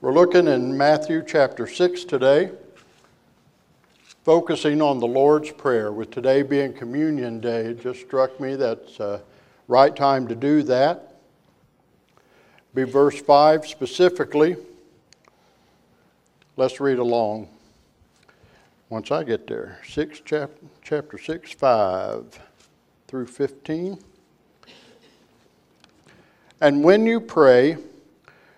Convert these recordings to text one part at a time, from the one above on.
We're looking in Matthew chapter 6 today, focusing on the Lord's Prayer. With today being Communion Day, it just struck me that's the right time to do that. Be verse 5 specifically. Let's read along once I get there. 6 chap- chapter 6, 5 through 15. And when you pray,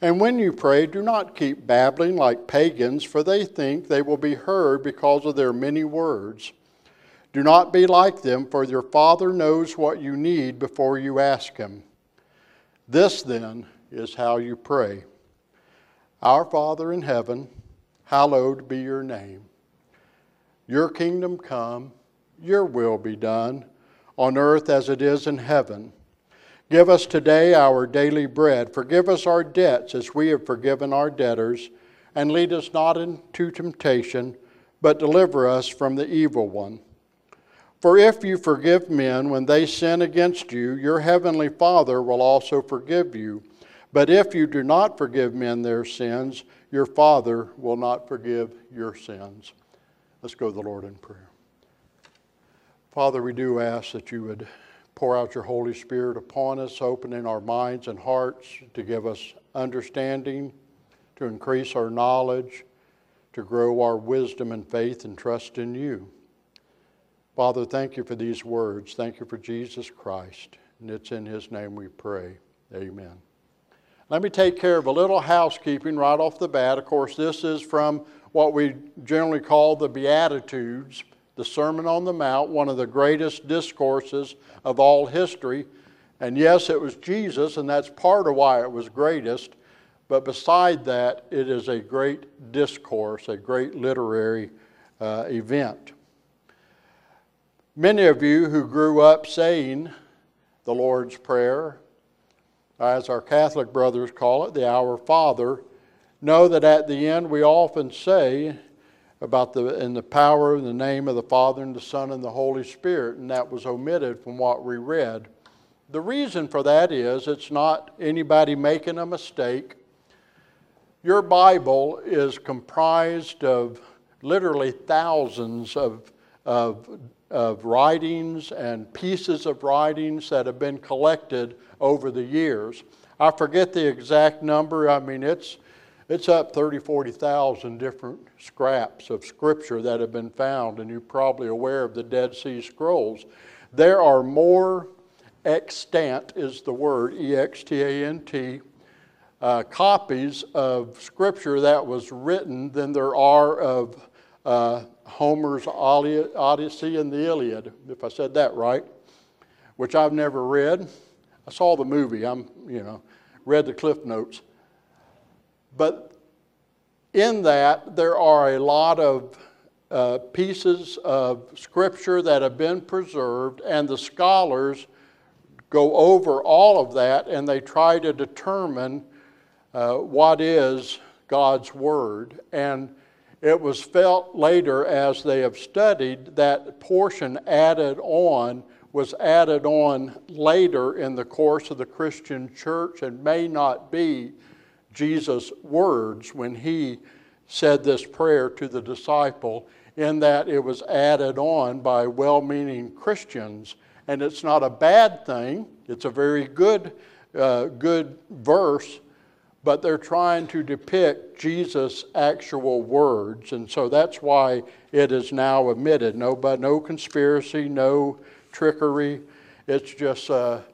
And when you pray, do not keep babbling like pagans, for they think they will be heard because of their many words. Do not be like them, for your Father knows what you need before you ask Him. This, then, is how you pray Our Father in heaven, hallowed be your name. Your kingdom come, your will be done, on earth as it is in heaven. Give us today our daily bread. Forgive us our debts as we have forgiven our debtors. And lead us not into temptation, but deliver us from the evil one. For if you forgive men when they sin against you, your heavenly Father will also forgive you. But if you do not forgive men their sins, your Father will not forgive your sins. Let's go to the Lord in prayer. Father, we do ask that you would pour out your Holy Spirit upon us, opening our minds and hearts to give us understanding, to increase our knowledge, to grow our wisdom and faith and trust in you. Father, thank you for these words. Thank you for Jesus Christ. And it's in his name we pray. Amen. Let me take care of a little housekeeping right off the bat. Of course, this is from what we generally call the Beatitudes the Sermon on the Mount, one of the greatest discourses of all history. And yes, it was Jesus, and that's part of why it was greatest. But beside that, it is a great discourse, a great literary uh, event. Many of you who grew up saying the Lord's Prayer, as our Catholic brothers call it, the Our Father, know that at the end we often say, about the in the power and the name of the Father and the Son and the Holy Spirit, and that was omitted from what we read. The reason for that is it's not anybody making a mistake. Your Bible is comprised of literally thousands of, of, of writings and pieces of writings that have been collected over the years. I forget the exact number. I mean, it's it's up 30, 40,000 different scraps of scripture that have been found, and you're probably aware of the Dead Sea Scrolls. There are more extant, is the word, E X T A N T, uh, copies of scripture that was written than there are of uh, Homer's Odyssey and the Iliad, if I said that right, which I've never read. I saw the movie, I'm, you know, read the Cliff Notes. But in that, there are a lot of uh, pieces of scripture that have been preserved, and the scholars go over all of that and they try to determine uh, what is God's Word. And it was felt later as they have studied that portion added on was added on later in the course of the Christian church and may not be Jesus' words when he said this prayer to the disciple, in that it was added on by well meaning Christians. And it's not a bad thing, it's a very good, uh, good verse, but they're trying to depict Jesus' actual words. And so that's why it is now omitted. No, but no conspiracy, no trickery. It's just a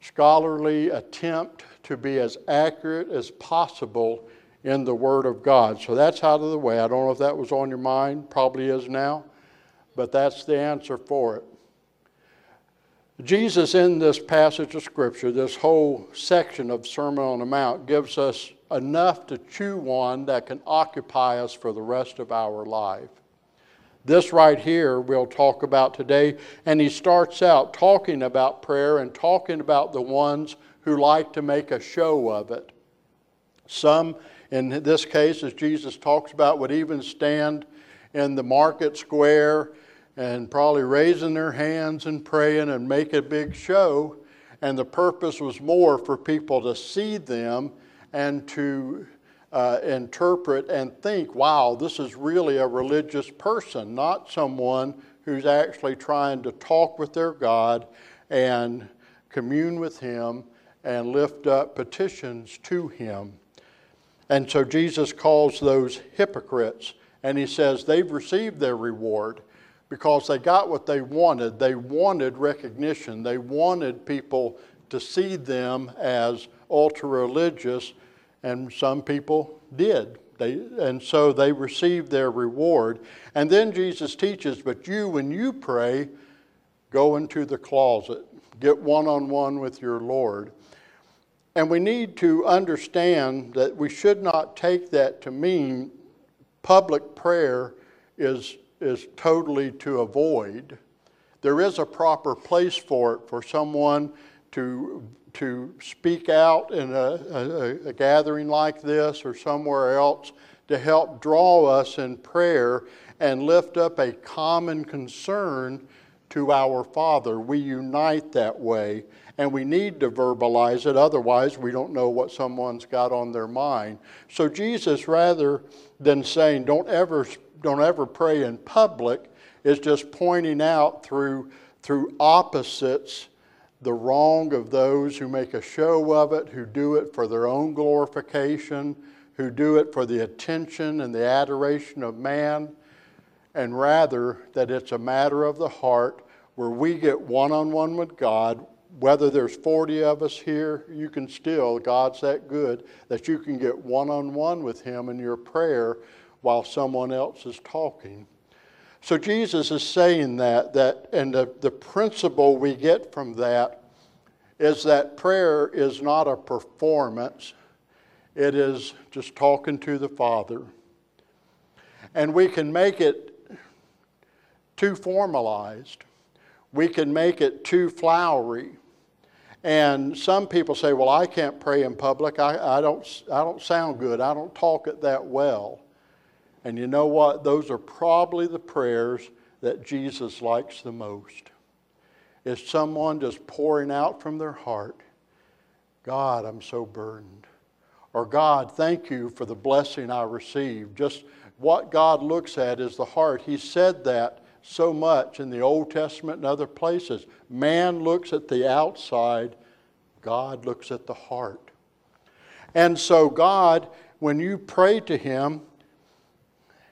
scholarly attempt to be as accurate as possible in the Word of God. So that's out of the way. I don't know if that was on your mind, probably is now, but that's the answer for it. Jesus, in this passage of Scripture, this whole section of Sermon on the Mount, gives us enough to chew on that can occupy us for the rest of our life. This right here we'll talk about today. And he starts out talking about prayer and talking about the ones who like to make a show of it. Some, in this case, as Jesus talks about, would even stand in the market square and probably raising their hands and praying and make a big show. And the purpose was more for people to see them and to uh, interpret and think, wow, this is really a religious person, not someone who's actually trying to talk with their God and commune with Him and lift up petitions to Him. And so Jesus calls those hypocrites, and He says they've received their reward because they got what they wanted. They wanted recognition, they wanted people to see them as ultra religious, and some people did. They, and so they received their reward. And then Jesus teaches, but you, when you pray, go into the closet, get one on one with your Lord. And we need to understand that we should not take that to mean public prayer is is totally to avoid. There is a proper place for it for someone to, to speak out in a, a, a gathering like this or somewhere else to help draw us in prayer and lift up a common concern to our Father. We unite that way, and we need to verbalize it, otherwise, we don't know what someone's got on their mind. So, Jesus, rather than saying, don't ever don't ever pray in public is just pointing out through, through opposites the wrong of those who make a show of it, who do it for their own glorification, who do it for the attention and the adoration of man, and rather that it's a matter of the heart where we get one on one with God. Whether there's 40 of us here, you can still, God's that good, that you can get one on one with Him in your prayer while someone else is talking. So Jesus is saying that, that and the, the principle we get from that is that prayer is not a performance, it is just talking to the Father. And we can make it too formalized. We can make it too flowery. And some people say, well, I can't pray in public. I, I, don't, I don't sound good. I don't talk it that well. And you know what? Those are probably the prayers that Jesus likes the most. Is someone just pouring out from their heart, God, I'm so burdened. Or God, thank you for the blessing I received. Just what God looks at is the heart. He said that so much in the Old Testament and other places. Man looks at the outside, God looks at the heart. And so, God, when you pray to Him,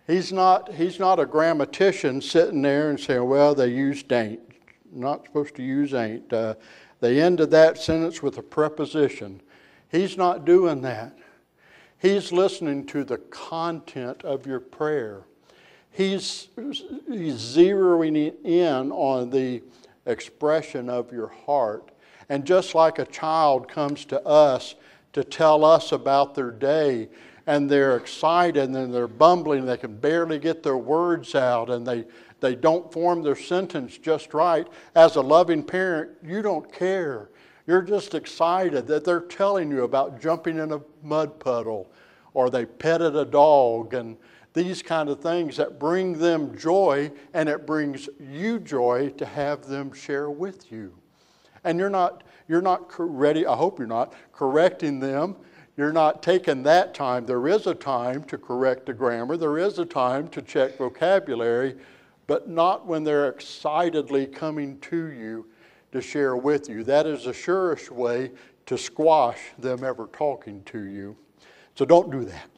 He's not, he's not a grammatician sitting there and saying, well, they used ain't. Not supposed to use ain't. Uh, they ended that sentence with a preposition. He's not doing that. He's listening to the content of your prayer. He's, he's zeroing in on the expression of your heart. And just like a child comes to us to tell us about their day, and they're excited and they're bumbling, they can barely get their words out and they, they don't form their sentence just right. As a loving parent, you don't care. You're just excited that they're telling you about jumping in a mud puddle or they petted a dog and these kind of things that bring them joy and it brings you joy to have them share with you. And you're not, you're not ready, I hope you're not, correcting them you're not taking that time. There is a time to correct the grammar, there is a time to check vocabulary, but not when they're excitedly coming to you to share with you. That is the surest way to squash them ever talking to you. So don't do that.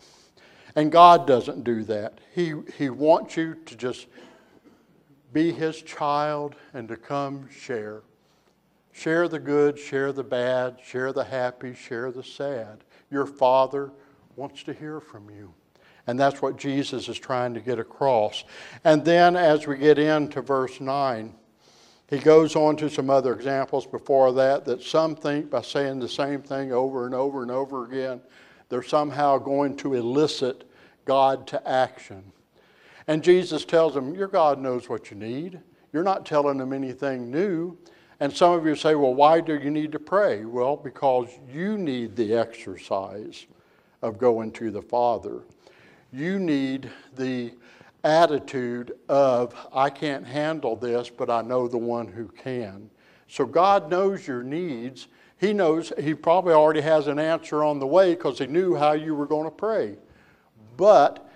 And God doesn't do that. He, he wants you to just be His child and to come share. Share the good, share the bad, share the happy, share the sad. Your Father wants to hear from you. And that's what Jesus is trying to get across. And then as we get into verse 9, he goes on to some other examples before that that some think by saying the same thing over and over and over again, they're somehow going to elicit God to action. And Jesus tells them, Your God knows what you need. You're not telling them anything new. And some of you say, Well, why do you need to pray? Well, because you need the exercise of going to the Father. You need the attitude of, I can't handle this, but I know the one who can. So God knows your needs. He knows, He probably already has an answer on the way because He knew how you were going to pray. But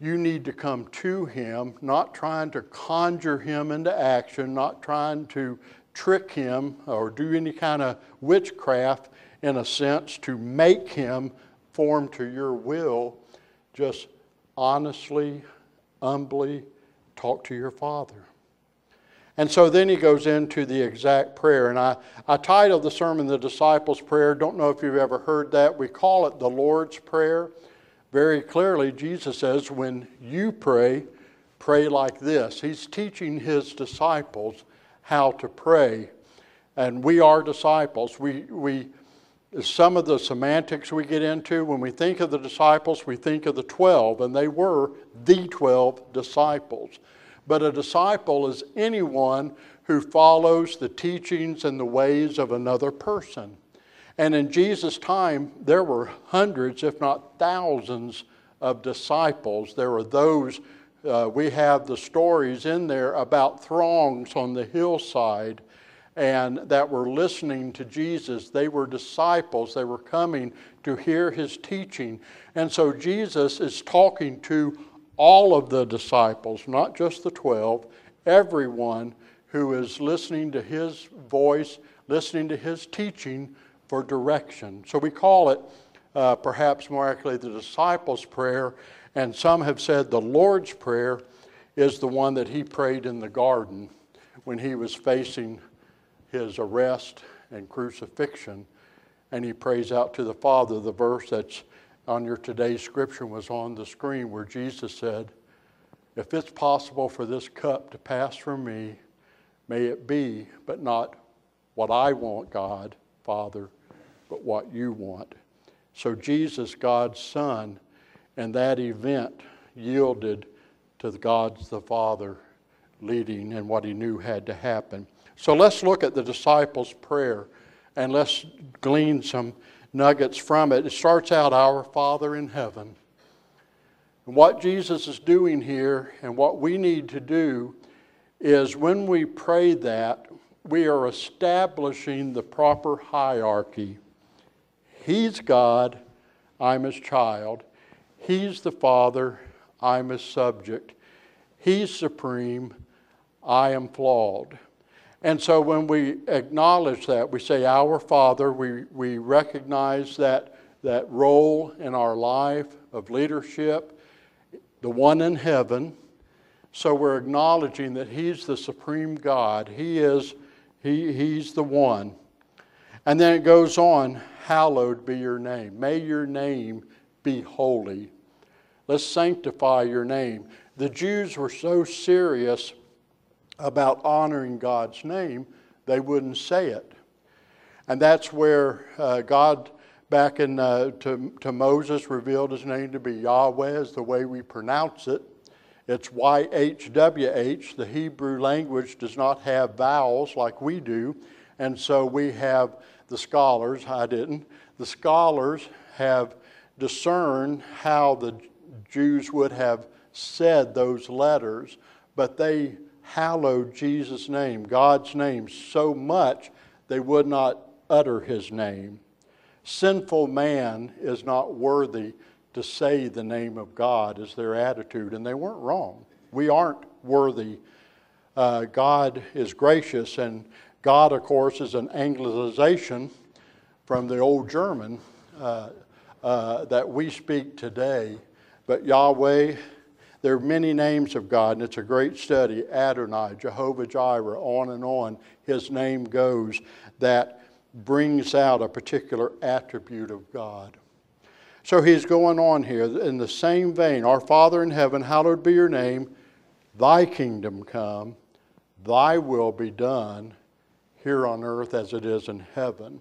you need to come to Him, not trying to conjure Him into action, not trying to trick Him or do any kind of witchcraft in a sense to make Him form to your will. Just honestly, humbly talk to your Father. And so then he goes into the exact prayer. And I, I titled the sermon The Disciples' Prayer. Don't know if you've ever heard that. We call it the Lord's Prayer. Very clearly, Jesus says, when you pray, pray like this. He's teaching his disciples how to pray. And we are disciples. We, we, some of the semantics we get into, when we think of the disciples, we think of the 12, and they were the 12 disciples. But a disciple is anyone who follows the teachings and the ways of another person. And in Jesus' time, there were hundreds, if not thousands, of disciples. There were those, uh, we have the stories in there about throngs on the hillside and that were listening to Jesus. They were disciples, they were coming to hear his teaching. And so Jesus is talking to all of the disciples, not just the 12, everyone who is listening to his voice, listening to his teaching for direction. So we call it, uh, perhaps more accurately, the disciples' prayer, and some have said the Lord's Prayer is the one that he prayed in the garden when he was facing his arrest and crucifixion. And he prays out to the Father. The verse that's on your today's scripture was on the screen where Jesus said, If it's possible for this cup to pass from me, may it be, but not what I want, God, Father, but what you want. So Jesus, God's Son, and that event yielded to God's the Father leading and what he knew had to happen. So let's look at the disciples' prayer and let's glean some nuggets from it. It starts out, Our Father in heaven. And what Jesus is doing here and what we need to do is when we pray that, we are establishing the proper hierarchy. He's God, I'm his child. He's the Father, I'm his subject. He's supreme, I am flawed. And so when we acknowledge that, we say, Our Father, we, we recognize that, that role in our life of leadership, the one in heaven. So we're acknowledging that He's the supreme God. He is, he, He's the one. And then it goes on, Hallowed be your name. May your name be holy. Let's sanctify your name. The Jews were so serious about honoring God's name, they wouldn't say it. And that's where uh, God, back in, uh, to, to Moses, revealed his name to be Yahweh, is the way we pronounce it. It's YHWH. The Hebrew language does not have vowels like we do. And so we have the scholars, I didn't, the scholars have discerned how the Jews would have said those letters, but they hallowed Jesus' name, God's name, so much they would not utter his name. Sinful man is not worthy to say the name of God, is their attitude, and they weren't wrong. We aren't worthy. Uh, God is gracious, and God, of course, is an anglicization from the old German uh, uh, that we speak today. But Yahweh there are many names of God, and it's a great study Adonai, Jehovah Jireh, on and on. His name goes that brings out a particular attribute of God. So he's going on here in the same vein Our Father in heaven, hallowed be your name, thy kingdom come, thy will be done here on earth as it is in heaven.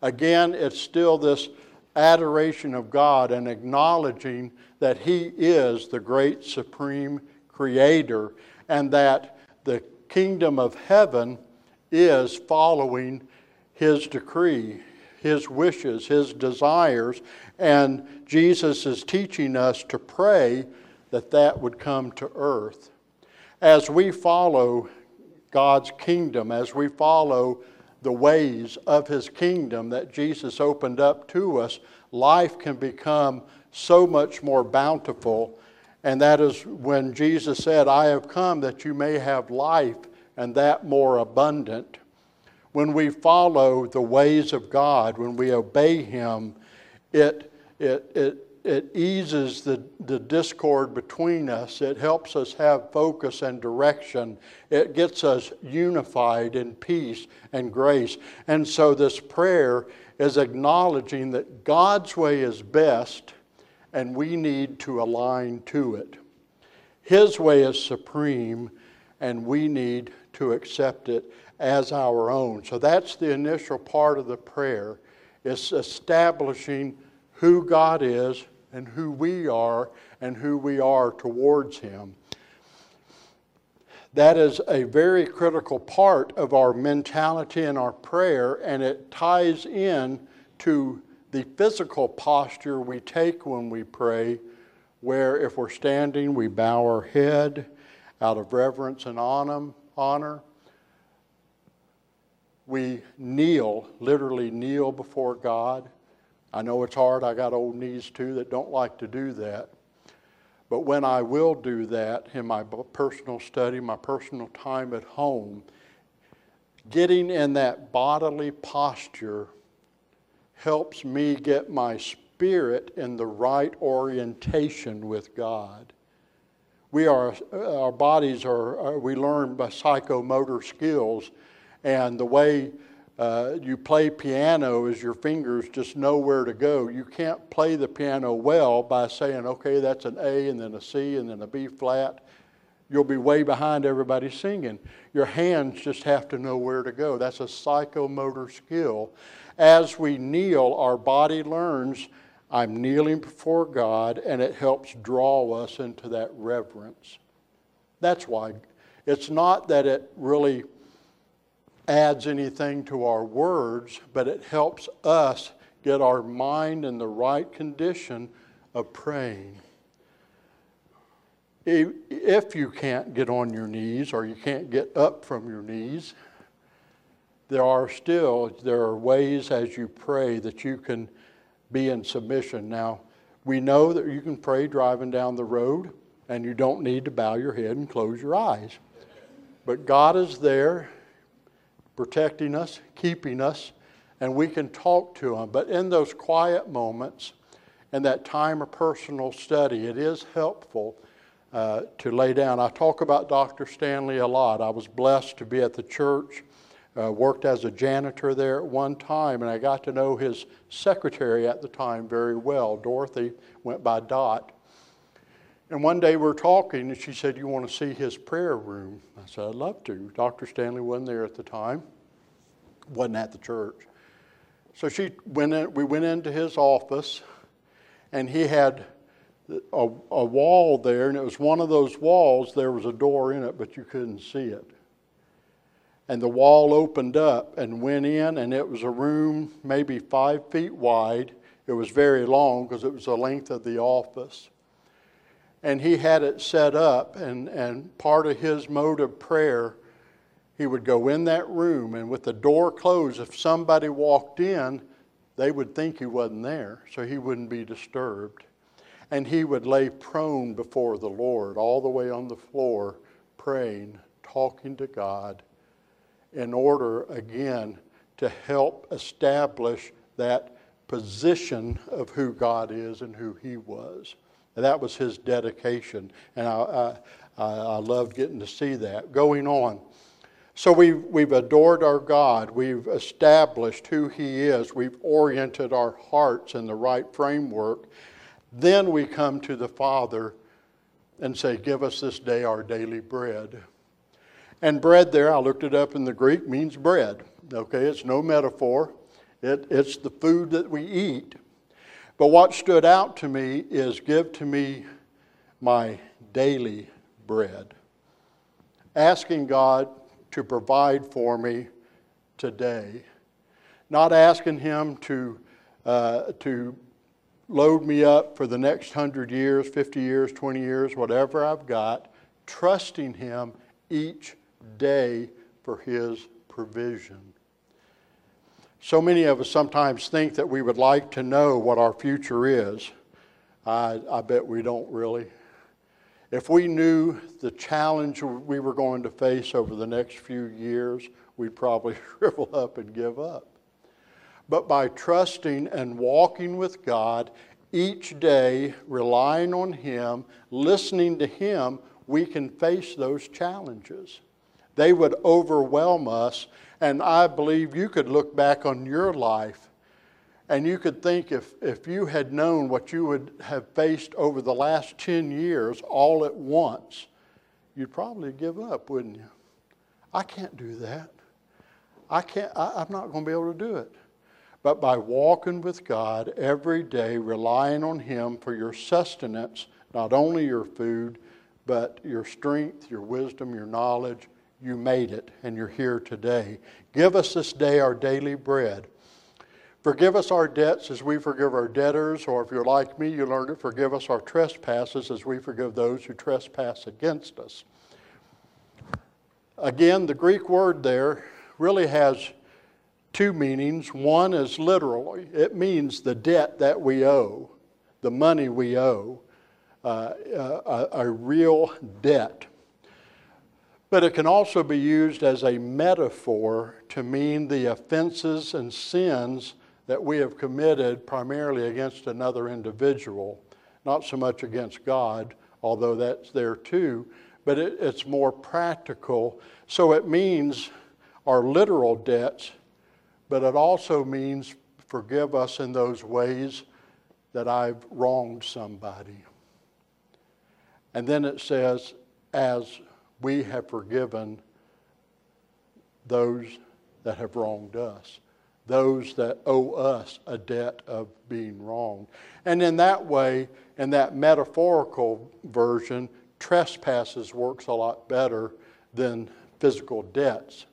Again, it's still this adoration of God and acknowledging that He is the great supreme creator and that the kingdom of heaven is following His decree, His wishes, His desires. And Jesus is teaching us to pray that that would come to earth. As we follow God's kingdom, as we follow the ways of his kingdom that Jesus opened up to us, life can become so much more bountiful. And that is when Jesus said, I have come that you may have life and that more abundant. When we follow the ways of God, when we obey him, it, it, it it eases the, the discord between us. It helps us have focus and direction. It gets us unified in peace and grace. And so, this prayer is acknowledging that God's way is best and we need to align to it. His way is supreme and we need to accept it as our own. So, that's the initial part of the prayer. It's establishing who God is and who we are and who we are towards Him. That is a very critical part of our mentality and our prayer, and it ties in to the physical posture we take when we pray, where if we're standing, we bow our head out of reverence and honor. We kneel, literally kneel before God. I know it's hard. I got old knees too that don't like to do that. But when I will do that in my personal study, my personal time at home, getting in that bodily posture helps me get my spirit in the right orientation with God. We are, our bodies are, uh, we learn by psychomotor skills, and the way uh, you play piano as your fingers just know where to go. You can't play the piano well by saying, okay, that's an A and then a C and then a B flat. You'll be way behind everybody singing. Your hands just have to know where to go. That's a psychomotor skill. As we kneel, our body learns I'm kneeling before God, and it helps draw us into that reverence. That's why. It's not that it really adds anything to our words, but it helps us get our mind in the right condition of praying. If you can't get on your knees or you can't get up from your knees, there are still there are ways as you pray that you can be in submission. Now, we know that you can pray driving down the road and you don't need to bow your head and close your eyes. But God is there protecting us, keeping us, and we can talk to Him. But in those quiet moments, and that time of personal study, it is helpful uh, to lay down. I talk about Dr. Stanley a lot. I was blessed to be at the church, uh, worked as a janitor there at one time, and I got to know his secretary at the time very well. Dorothy went by Dot. And one day we are talking, and she said, You want to see his prayer room? I said, I'd love to. Dr. Stanley wasn't there at the time, wasn't at the church. So she went in, we went into his office, and he had a, a wall there, and it was one of those walls, there was a door in it, but you couldn't see it. And the wall opened up and went in, and it was a room maybe five feet wide. It was very long because it was the length of the office and he had it set up and, and part of his mode of prayer he would go in that room and with the door closed if somebody walked in they would think he wasn't there so he wouldn't be disturbed. And he would lay prone before the lord all the way on the floor praying talking to god in order again to help establish that position of who god is and who he was and that was his dedication. And I, I, I loved getting to see that. Going on. So we've, we've adored our God. We've established who He is. We've oriented our hearts in the right framework. Then we come to the Father and say, Give us this day our daily bread. And bread there, I looked it up in the Greek, means bread. Okay, it's no metaphor, it, it's the food that we eat. But what stood out to me is give to me my daily bread. Asking God to provide for me today. Not asking Him to, uh, to load me up for the next 100 years, 50 years, 20 years, whatever I've got, trusting Him each day for His provision. So many of us sometimes think that we would like to know what our future is. I, I bet we don't really. If we knew the challenge we were going to face over the next few years, we'd probably shrivel up and give up. But by trusting and walking with God each day, relying on Him, listening to Him, we can face those challenges. They would overwhelm us, and I believe you could look back on your life and you could think if, if you had known what you would have faced over the last 10 years all at once, you'd probably give up, wouldn't you? I can't do that. I can't, I, I'm not going to be able to do it. But by walking with God every day, relying on Him for your sustenance, not only your food, but your strength, your wisdom, your knowledge, you made it and you're here today. Give us this day our daily bread. Forgive us our debts as we forgive our debtors, or if you're like me, you learn to forgive us our trespasses as we forgive those who trespass against us. Again, the Greek word there really has two meanings. One is literally, it means the debt that we owe, the money we owe, uh, a, a real debt. But it can also be used as a metaphor to mean the offenses and sins that we have committed primarily against another individual, not so much against God, although that's there too, but it, it's more practical. So it means our literal debts, but it also means forgive us in those ways that I've wronged somebody. And then it says, as we have forgiven those that have wronged us those that owe us a debt of being wrong. And in that way, in that metaphorical version, trespasses works a lot better than physical debts.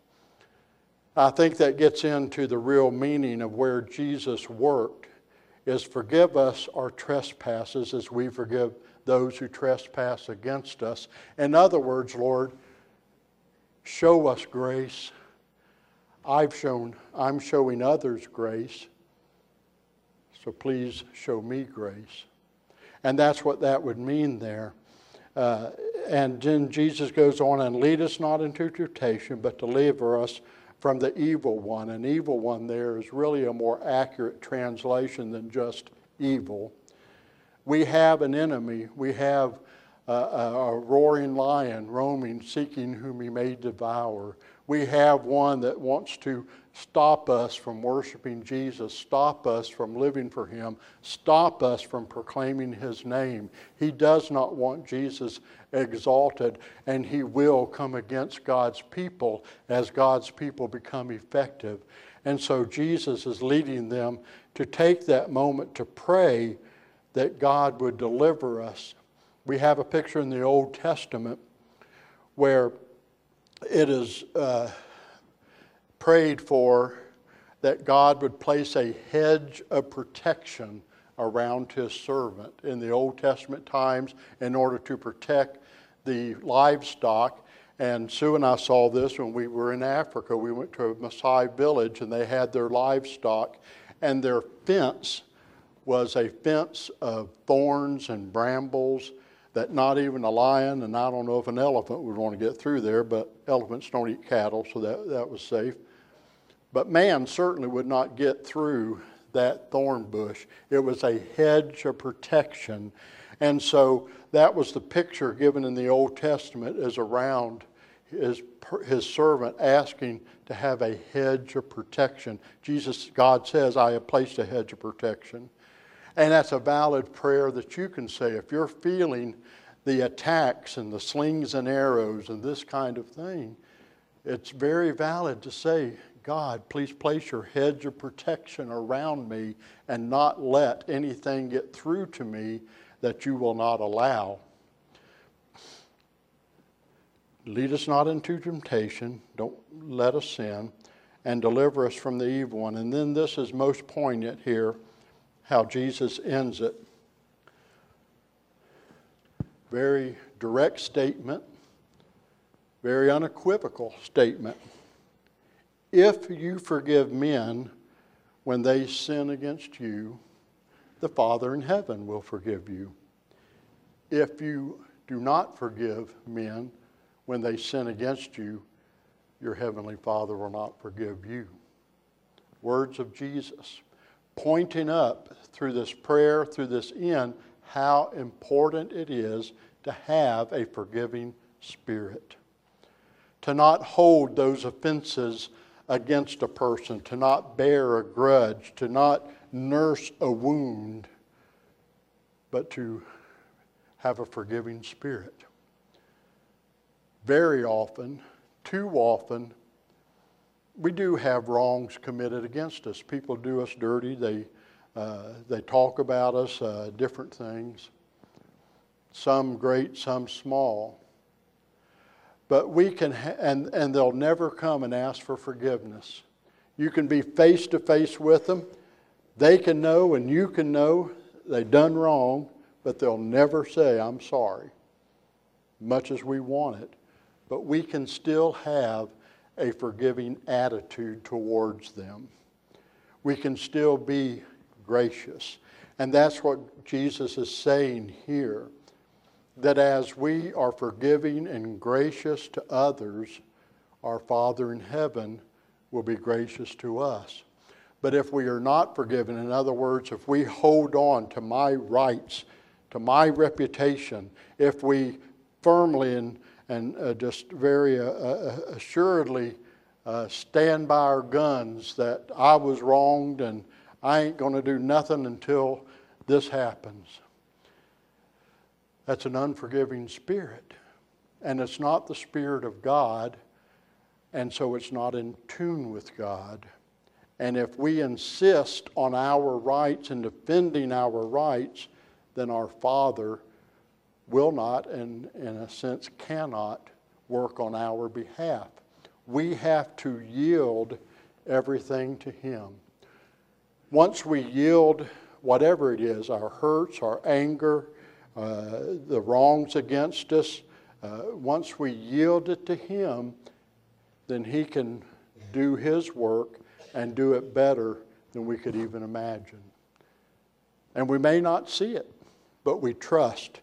I think that gets into the real meaning of where Jesus worked is forgive us our trespasses as we forgive those who trespass against us. In other words, Lord, show us grace I've shown, I'm showing others grace, so please show me grace. And that's what that would mean there. Uh, and then Jesus goes on and lead us not into temptation, but deliver us from the evil one. And evil one there is really a more accurate translation than just evil. We have an enemy. We have a, a, roaring lion roaming, seeking whom he may devour we have one that wants to stop us from worshiping Jesus, stop us from living for Him, stop us from proclaiming His name. He does not want Jesus exalted, and He will come against God's people as God's people become effective. And so Jesus is leading them to take that moment to pray that God would deliver us. We have a picture in the Old Testament where it is uh, prayed for that God would place a hedge of protection around his servant in the Old Testament times in order to protect the livestock. And Sue and I saw this when we were in Africa. We went to a Maasai village and they had their livestock, and their fence was a fence of thorns and brambles that not even a lion, and I don't know if an elephant would want to get through there, but elephants don't eat cattle, so that, that was safe. But man certainly would not get through that thorn bush. It was a hedge of protection. And so that was the picture given in the Old Testament as around his, his servant asking to have a hedge of protection. Jesus, God says, I have placed a hedge of protection. And that's a valid prayer that you can say. If you're feeling the attacks and the slings and arrows and this kind of thing, it's very valid to say, God, please place your hedge of protection around me and not let anything get through to me that you will not allow. Lead us not into temptation, don't let us sin, and deliver us from the evil one. And then this is most poignant here how Jesus ends it. Very direct statement, very unequivocal statement. If you forgive men when they sin against you, the Father in heaven will forgive you. If you do not forgive men when they sin against you, your heavenly Father will not forgive you. Words of Jesus, pointing up through this prayer, through this end, how important it is to have a forgiving spirit. To not hold those offenses against a person, to not bear a grudge, to not nurse a wound, but to have a forgiving spirit. Very often, too often, we do have wrongs committed against us. People do us dirty. They, uh, they talk about us, uh, different things. Some great, some small. But we can, ha- and, and they'll never come and ask for forgiveness. You can be face to face with them. They can know and you can know they've done wrong, but they'll never say, I'm sorry, much as we want it. But we can still have a forgiving attitude towards them. We can still be gracious. And that's what Jesus is saying here that as we are forgiving and gracious to others, our Father in heaven will be gracious to us. But if we are not forgiven, in other words, if we hold on to my rights, to my reputation, if we firmly and, and uh, just very uh, uh, assuredly uh, stand by our guns that I was wronged and I ain't going to do nothing until this happens that's an unforgiving spirit. And it's not the Spirit of God, and so it's not in tune with God. And if we insist on our rights and defending our rights, then our Father will not, and in a sense cannot, work on our behalf. We have to yield everything to Him. Once we yield whatever it is our hurts, our anger, uh, the wrongs against us, uh, once we yield it to Him, then He can do His work and do it better than we could even imagine. And we may not see it, but we trust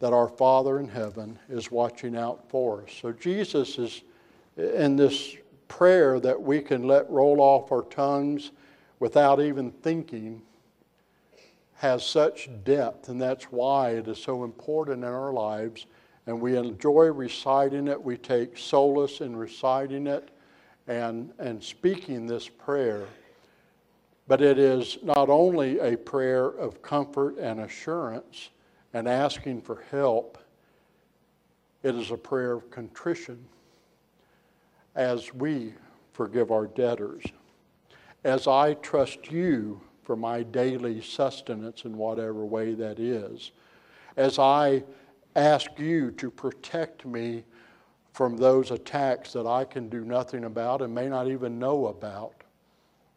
that our Father in heaven is watching out for us. So Jesus is in this prayer that we can let roll off our tongues without even thinking has such depth, and that's why it is so important in our lives. And we enjoy reciting it. We take solace in reciting it and, and speaking this prayer. But it is not only a prayer of comfort and assurance and asking for help, it is a prayer of contrition as we forgive our debtors. As I trust you for my daily sustenance in whatever way that is. As I ask you to protect me from those attacks that I can do nothing about and may not even know about.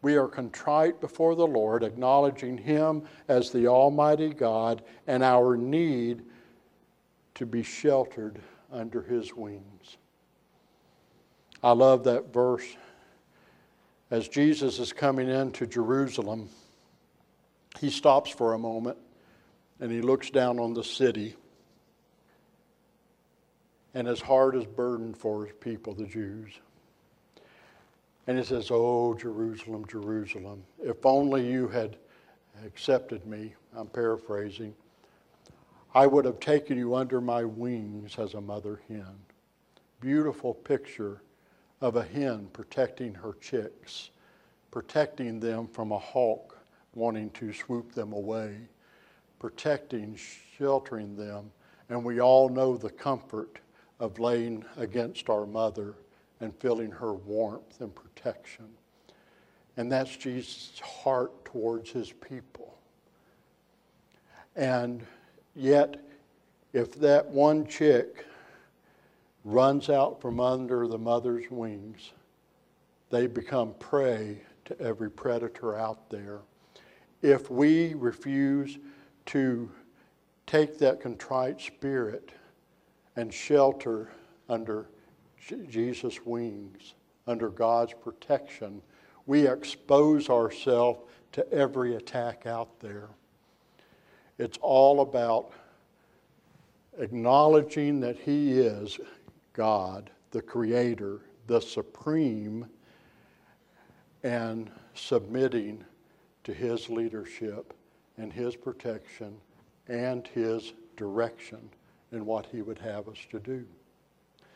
We are contrite before the Lord, acknowledging Him as the Almighty God and our need to be sheltered under His wings. I love that verse. As Jesus is coming into Jerusalem, he stops for a moment and he looks down on the city. And his heart is burdened for his people, the Jews. And he says, Oh, Jerusalem, Jerusalem, if only you had accepted me, I'm paraphrasing, I would have taken you under my wings as a mother hen. Beautiful picture of a hen protecting her chicks, protecting them from a hawk wanting to swoop them away, protecting, sheltering them. And we all know the comfort of laying against our mother and feeling her warmth and protection. And that's Jesus' heart towards his people. And yet, if that one chick runs out from under the mother's wings, they become prey to every predator out there. If we refuse to take that contrite spirit and shelter under Jesus' wings, under God's protection, we expose ourselves to every attack out there. It's all about acknowledging that He is God, the Creator, the Supreme, and submitting to His leadership and His protection and His direction in what He would have us to do.